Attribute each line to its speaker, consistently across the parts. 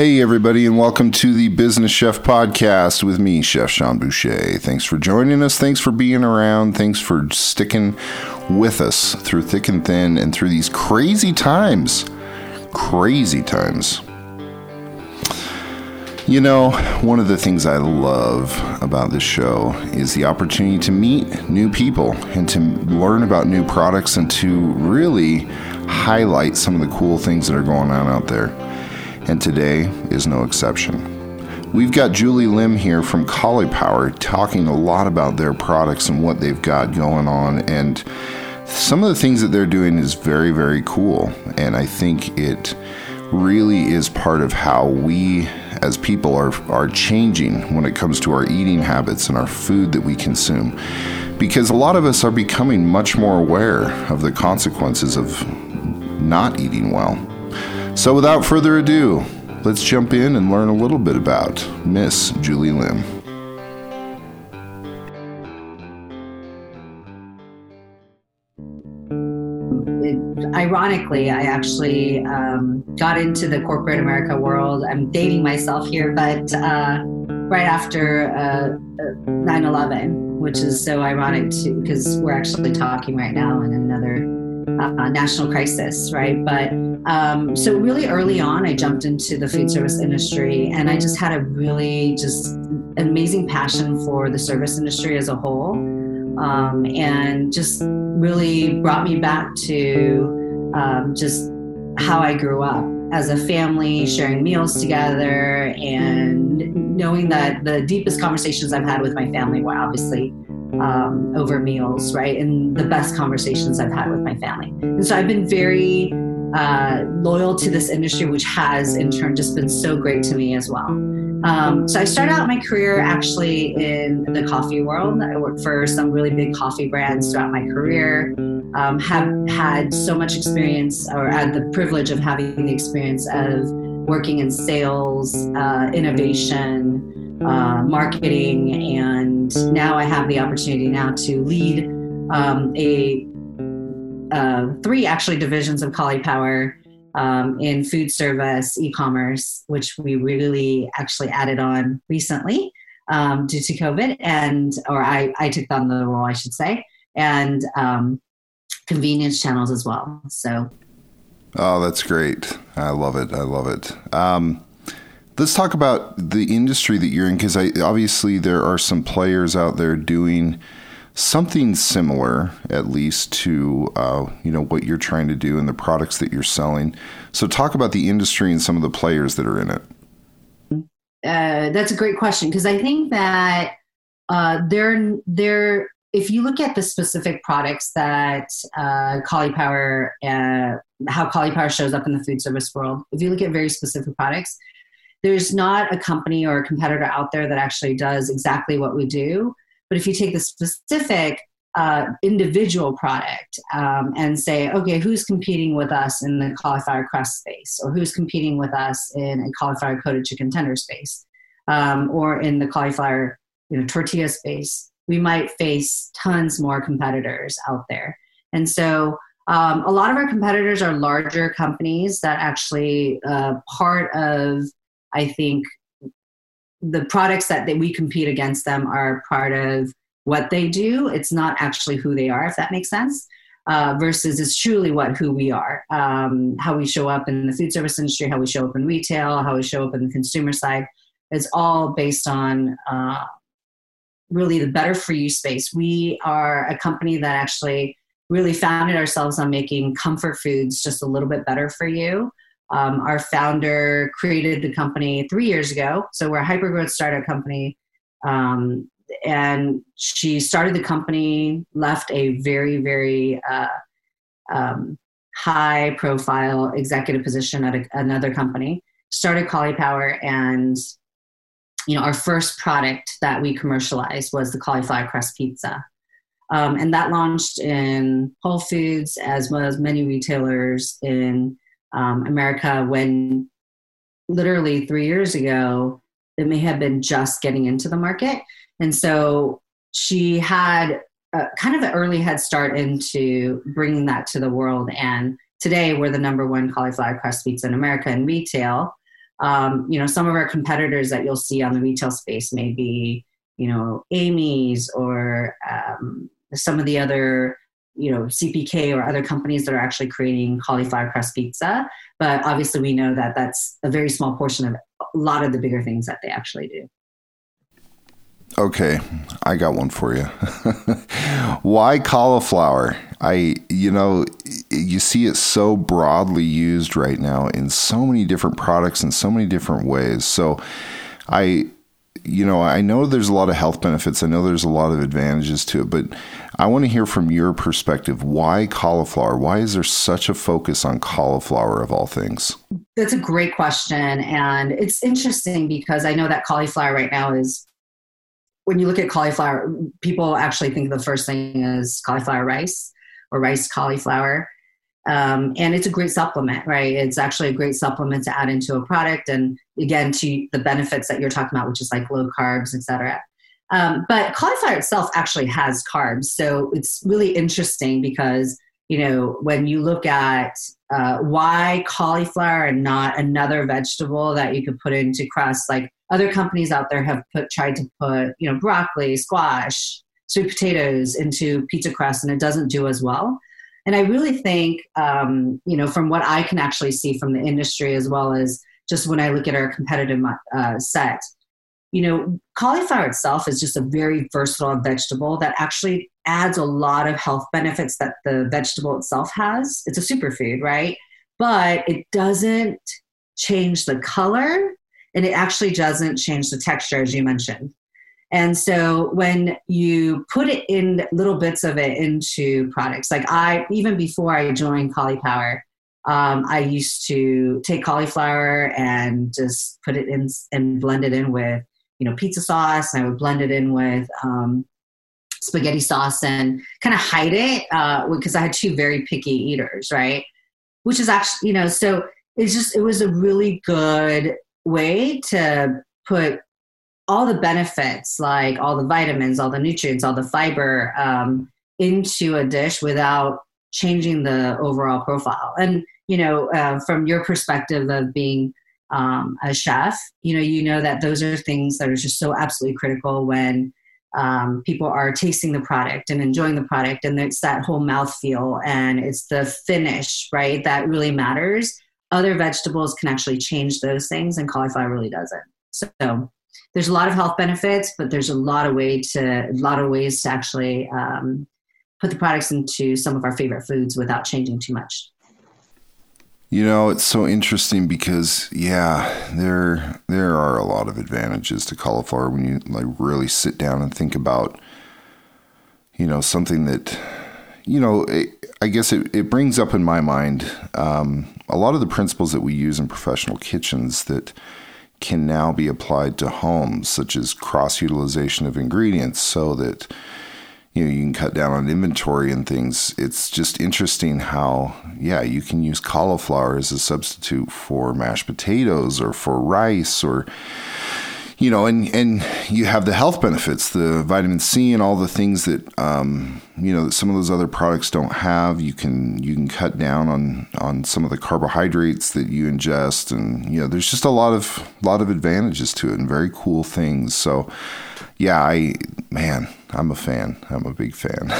Speaker 1: Hey, everybody, and welcome to the Business Chef Podcast with me, Chef Sean Boucher. Thanks for joining us. Thanks for being around. Thanks for sticking with us through thick and thin and through these crazy times. Crazy times. You know, one of the things I love about this show is the opportunity to meet new people and to learn about new products and to really highlight some of the cool things that are going on out there and today is no exception. We've got Julie Lim here from Caulipower talking a lot about their products and what they've got going on. And some of the things that they're doing is very, very cool. And I think it really is part of how we as people are, are changing when it comes to our eating habits and our food that we consume. Because a lot of us are becoming much more aware of the consequences of not eating well. So, without further ado, let's jump in and learn a little bit about Miss Julie Lim.
Speaker 2: ironically, I actually um, got into the corporate America world. I'm dating myself here, but uh, right after uh, 9 11, which is so ironic too, because we're actually talking right now in another uh, national crisis, right? But um, so really early on, I jumped into the food service industry, and I just had a really just amazing passion for the service industry as a whole, um, and just really brought me back to um, just how I grew up as a family, sharing meals together, and knowing that the deepest conversations I've had with my family were obviously um, over meals, right? And the best conversations I've had with my family. And so I've been very uh, loyal to this industry, which has in turn just been so great to me as well. Um, so I started out my career actually in the coffee world. I worked for some really big coffee brands throughout my career. Um, have had so much experience, or had the privilege of having the experience of working in sales, uh, innovation, uh, marketing, and now I have the opportunity now to lead um, a uh, three actually divisions of Caulipower um, in food service, e-commerce, which we really actually added on recently um, due to COVID, and or I, I took on the role, I should say, and um, convenience channels as well. So.
Speaker 1: Oh, that's great! I love it. I love it. Um, let's talk about the industry that you're in, because obviously there are some players out there doing something similar, at least to uh, you know what you're trying to do and the products that you're selling. So, talk about the industry and some of the players that are in it.
Speaker 2: Uh, that's a great question because I think that uh, they're they're if you look at the specific products that uh, Caulipower, uh, how Caulipower shows up in the food service world, if you look at very specific products, there's not a company or a competitor out there that actually does exactly what we do. But if you take the specific uh, individual product um, and say, okay, who's competing with us in the cauliflower crust space, or who's competing with us in a cauliflower coated chicken tender space, um, or in the cauliflower you know, tortilla space, we might face tons more competitors out there. And so um, a lot of our competitors are larger companies that actually uh, part of, I think, the products that they, we compete against them are part of what they do. It's not actually who they are, if that makes sense. Uh, versus it's truly what who we are, um, how we show up in the food service industry, how we show up in retail, how we show up in the consumer side. It's all based on uh, really the better for you space. We are a company that actually really founded ourselves on making comfort foods just a little bit better for you. Um, our founder created the company three years ago. So we're a hypergrowth startup company. Um, and she started the company, left a very, very uh, um, high profile executive position at a, another company, started Caulipower, and you know, our first product that we commercialized was the cauliflower crust pizza. Um, and that launched in Whole Foods as well as many retailers in um, America when literally three years ago, it may have been just getting into the market. And so she had a, kind of an early head start into bringing that to the world. And today we're the number one cauliflower crust pizza in America in retail. Um, you know, some of our competitors that you'll see on the retail space may be, you know, Amy's or um, some of the other you know cpk or other companies that are actually creating cauliflower crust pizza. But obviously we know that that's a very small portion of a lot of the bigger things that they actually do.
Speaker 1: Okay i got one for you. Why cauliflower? I you know you see it so broadly used right now in so many different products in so many different ways. So i you know, I know there's a lot of health benefits. I know there's a lot of advantages to it, but I want to hear from your perspective. Why cauliflower? Why is there such a focus on cauliflower of all things?
Speaker 2: That's a great question. And it's interesting because I know that cauliflower right now is, when you look at cauliflower, people actually think the first thing is cauliflower rice or rice cauliflower. Um, and it's a great supplement, right? It's actually a great supplement to add into a product, and again, to the benefits that you're talking about, which is like low carbs, etc. Um, but cauliflower itself actually has carbs, so it's really interesting because you know when you look at uh, why cauliflower and not another vegetable that you could put into crust, like other companies out there have put tried to put you know broccoli, squash, sweet potatoes into pizza crust, and it doesn't do as well. And I really think, um, you know, from what I can actually see from the industry as well as just when I look at our competitive uh, set, you know, cauliflower itself is just a very versatile vegetable that actually adds a lot of health benefits that the vegetable itself has. It's a superfood, right? But it doesn't change the color and it actually doesn't change the texture, as you mentioned. And so when you put it in little bits of it into products, like I, even before I joined Caulipower, um, I used to take cauliflower and just put it in and blend it in with, you know, pizza sauce. And I would blend it in with um, spaghetti sauce and kind of hide it uh, because I had two very picky eaters, right? Which is actually, you know, so it's just, it was a really good way to put all the benefits, like all the vitamins, all the nutrients, all the fiber, um, into a dish without changing the overall profile. And you know, uh, from your perspective of being um, a chef, you know, you know that those are things that are just so absolutely critical when um, people are tasting the product and enjoying the product, and it's that whole mouth feel and it's the finish, right? That really matters. Other vegetables can actually change those things, and cauliflower really doesn't. So there's a lot of health benefits, but there's a lot of way to a lot of ways to actually um, put the products into some of our favorite foods without changing too much.
Speaker 1: You know, it's so interesting because yeah, there there are a lot of advantages to cauliflower when you like really sit down and think about you know something that you know it, I guess it, it brings up in my mind um, a lot of the principles that we use in professional kitchens that can now be applied to homes, such as cross utilization of ingredients, so that you know you can cut down on inventory and things. It's just interesting how yeah you can use cauliflower as a substitute for mashed potatoes or for rice or you know, and and you have the health benefits, the vitamin C and all the things that um, you know that some of those other products don't have. You can you can cut down on on some of the carbohydrates that you ingest, and you know, there's just a lot of lot of advantages to it and very cool things. So, yeah, I man, I'm a fan. I'm a big fan.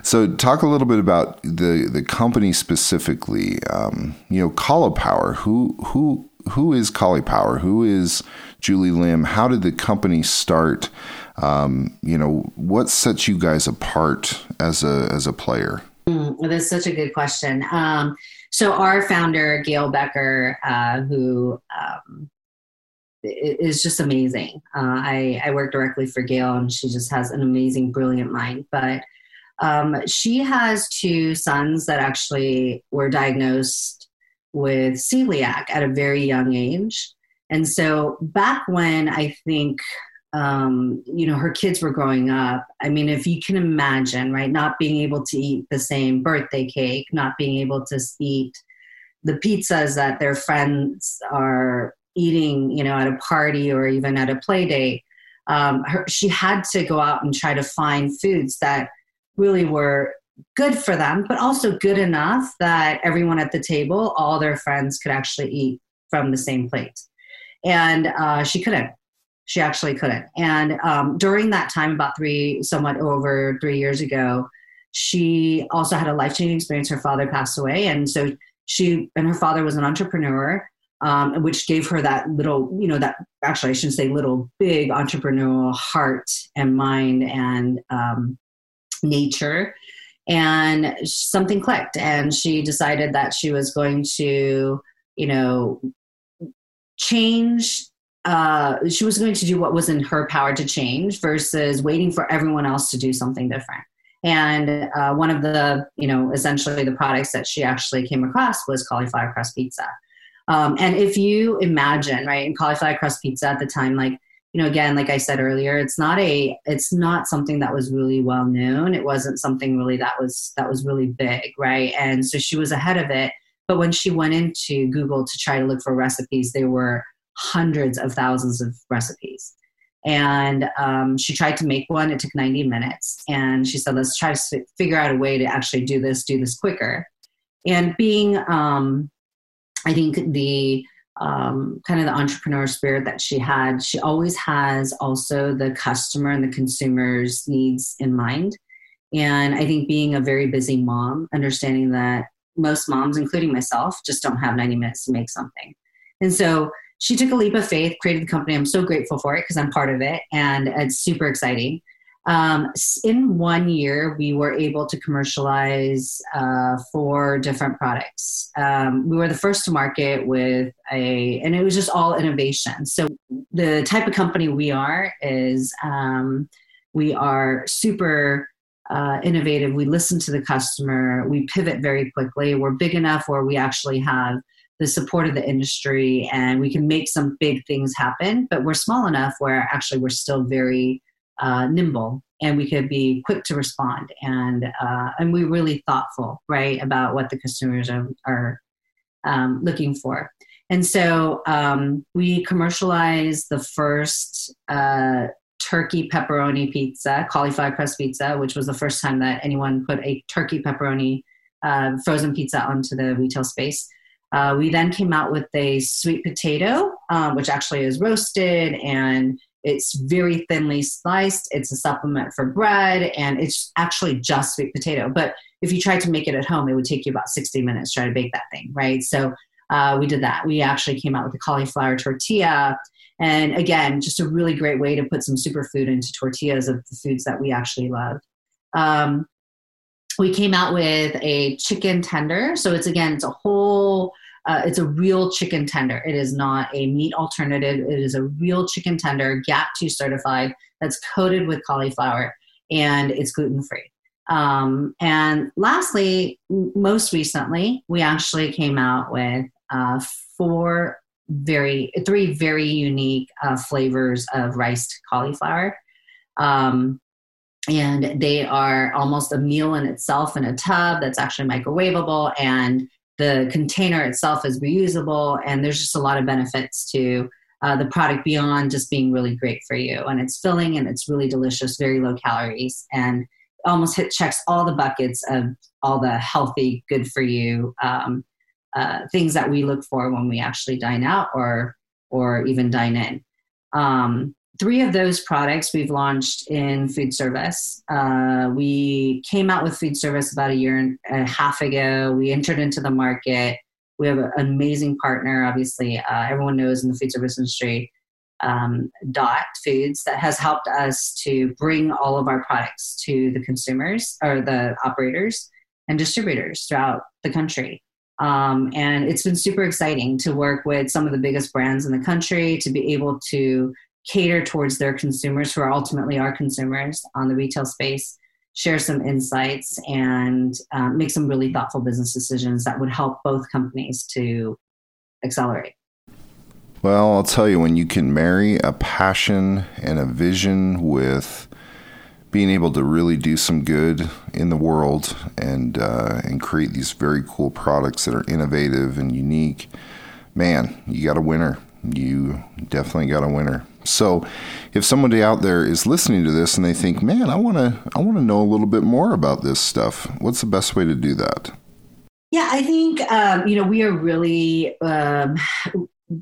Speaker 1: so, talk a little bit about the the company specifically. Um, you know, Caulipower. Who who who is Caulipower? Who is Julie Lim? How did the company start? Um, you know, what sets you guys apart as a as a player?
Speaker 2: Mm, that's such a good question. Um, so our founder Gail Becker, uh, who um, is just amazing. Uh, I, I work directly for Gail, and she just has an amazing, brilliant mind. But um, she has two sons that actually were diagnosed with celiac at a very young age. And so back when I think um, you know, her kids were growing up. I mean, if you can imagine, right, not being able to eat the same birthday cake, not being able to eat the pizzas that their friends are eating, you know, at a party or even at a play date, um, her, she had to go out and try to find foods that really were good for them, but also good enough that everyone at the table, all their friends could actually eat from the same plate. And uh, she couldn't. She actually couldn't. And um, during that time, about three, somewhat over three years ago, she also had a life changing experience. Her father passed away. And so she and her father was an entrepreneur, um, which gave her that little, you know, that actually, I shouldn't say little, big entrepreneurial heart and mind and um, nature. And something clicked. And she decided that she was going to, you know, change uh, she was going to do what was in her power to change versus waiting for everyone else to do something different. And uh, one of the, you know, essentially the products that she actually came across was cauliflower crust pizza. Um, and if you imagine, right, in cauliflower crust pizza at the time, like, you know, again, like I said earlier, it's not a, it's not something that was really well known. It wasn't something really that was that was really big, right? And so she was ahead of it. But when she went into Google to try to look for recipes, there were hundreds of thousands of recipes. And um, she tried to make one. It took 90 minutes. And she said, let's try to figure out a way to actually do this, do this quicker. And being, um, I think, the um, kind of the entrepreneur spirit that she had, she always has also the customer and the consumer's needs in mind. And I think being a very busy mom, understanding that most moms, including myself, just don't have 90 minutes to make something. And so she took a leap of faith, created the company. I'm so grateful for it because I'm part of it, and it's super exciting. Um, in one year, we were able to commercialize uh, four different products. Um, we were the first to market with a, and it was just all innovation. So the type of company we are is um, we are super uh, innovative. We listen to the customer. We pivot very quickly. We're big enough where we actually have the support of the industry and we can make some big things happen but we're small enough where actually we're still very uh, nimble and we could be quick to respond and uh, and we're really thoughtful right about what the consumers are, are um, looking for. And so um, we commercialized the first uh, turkey pepperoni pizza cauliflower crust pizza which was the first time that anyone put a turkey pepperoni uh, frozen pizza onto the retail space. Uh, we then came out with a sweet potato, um, which actually is roasted and it's very thinly sliced. It's a supplement for bread and it's actually just sweet potato. But if you tried to make it at home, it would take you about 60 minutes to try to bake that thing, right? So uh, we did that. We actually came out with a cauliflower tortilla. And again, just a really great way to put some superfood into tortillas of the foods that we actually love. Um, we came out with a chicken tender. So it's again, it's a whole, uh, it's a real chicken tender. It is not a meat alternative. It is a real chicken tender, GAP2 certified, that's coated with cauliflower, and it's gluten free. Um, and lastly, most recently, we actually came out with uh, four very, three very unique uh, flavors of riced cauliflower. Um, and they are almost a meal in itself in a tub that's actually microwavable and the container itself is reusable and there's just a lot of benefits to uh, the product beyond just being really great for you. And it's filling and it's really delicious very low calories and almost hit checks all the buckets of all the healthy good for you um, uh, things that we look for when we actually dine out or or even dine in. Um, three of those products we've launched in food service. Uh, we came out with food service about a year and a half ago. We entered into the market. We have an amazing partner, obviously, uh, everyone knows in the food service industry, um, Dot Foods, that has helped us to bring all of our products to the consumers or the operators and distributors throughout the country. Um, and it's been super exciting to work with some of the biggest brands in the country to be able to cater towards their consumers who are ultimately our consumers on the retail space share some insights and um, make some really thoughtful business decisions that would help both companies to accelerate
Speaker 1: Well, I'll tell you, when you can marry a passion and a vision with being able to really do some good in the world and uh, and create these very cool products that are innovative and unique, man, you got a winner. You definitely got a winner. So, if somebody out there is listening to this and they think, "Man, I want to I want to know a little bit more about this stuff." What's the best way to do that?
Speaker 2: Yeah, I think um, you know we are really um,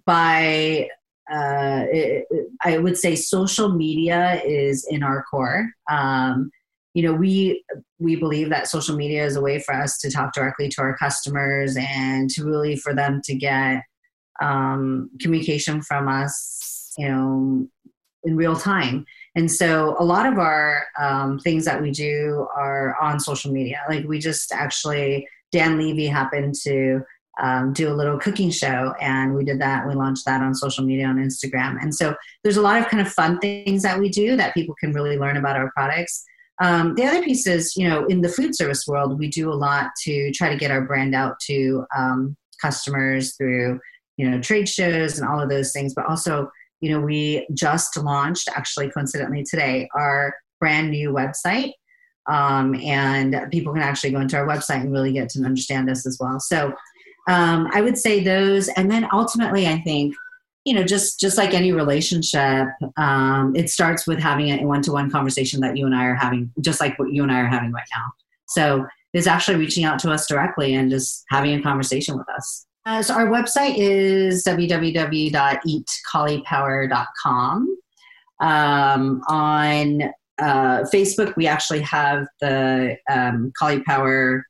Speaker 2: by uh, it, I would say social media is in our core. Um, you know, we we believe that social media is a way for us to talk directly to our customers and to really for them to get um, communication from us, you know, in real time. And so a lot of our um, things that we do are on social media. Like we just actually, Dan Levy happened to um, do a little cooking show and we did that we launched that on social media on instagram and so there's a lot of kind of fun things that we do that people can really learn about our products um, the other piece is you know in the food service world we do a lot to try to get our brand out to um, customers through you know trade shows and all of those things but also you know we just launched actually coincidentally today our brand new website. Um, and people can actually go into our website and really get to understand us as well. So um, i would say those and then ultimately i think you know just just like any relationship um, it starts with having a one-to-one conversation that you and i are having just like what you and i are having right now. So is actually reaching out to us directly and just having a conversation with us uh, so our website is www.eatcaulipower.com um, on uh, facebook we actually have the um, Caulipower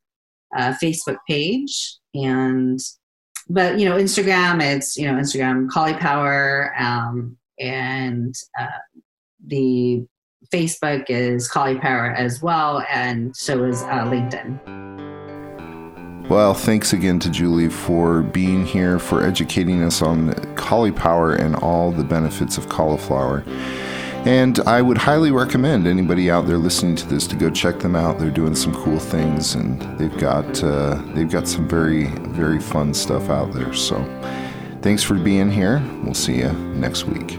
Speaker 2: uh, facebook page. And but you know instagram it's you know instagram Caulipower um, and uh, the facebook is Caulipower as well and so is uh, linkedin
Speaker 1: well, thanks again to Julie for being here, for educating us on Caulipower and all the benefits of cauliflower. And I would highly recommend anybody out there listening to this to go check them out. They're doing some cool things, and they've got uh, they've got some very very fun stuff out there. So, thanks for being here. We'll see you next week.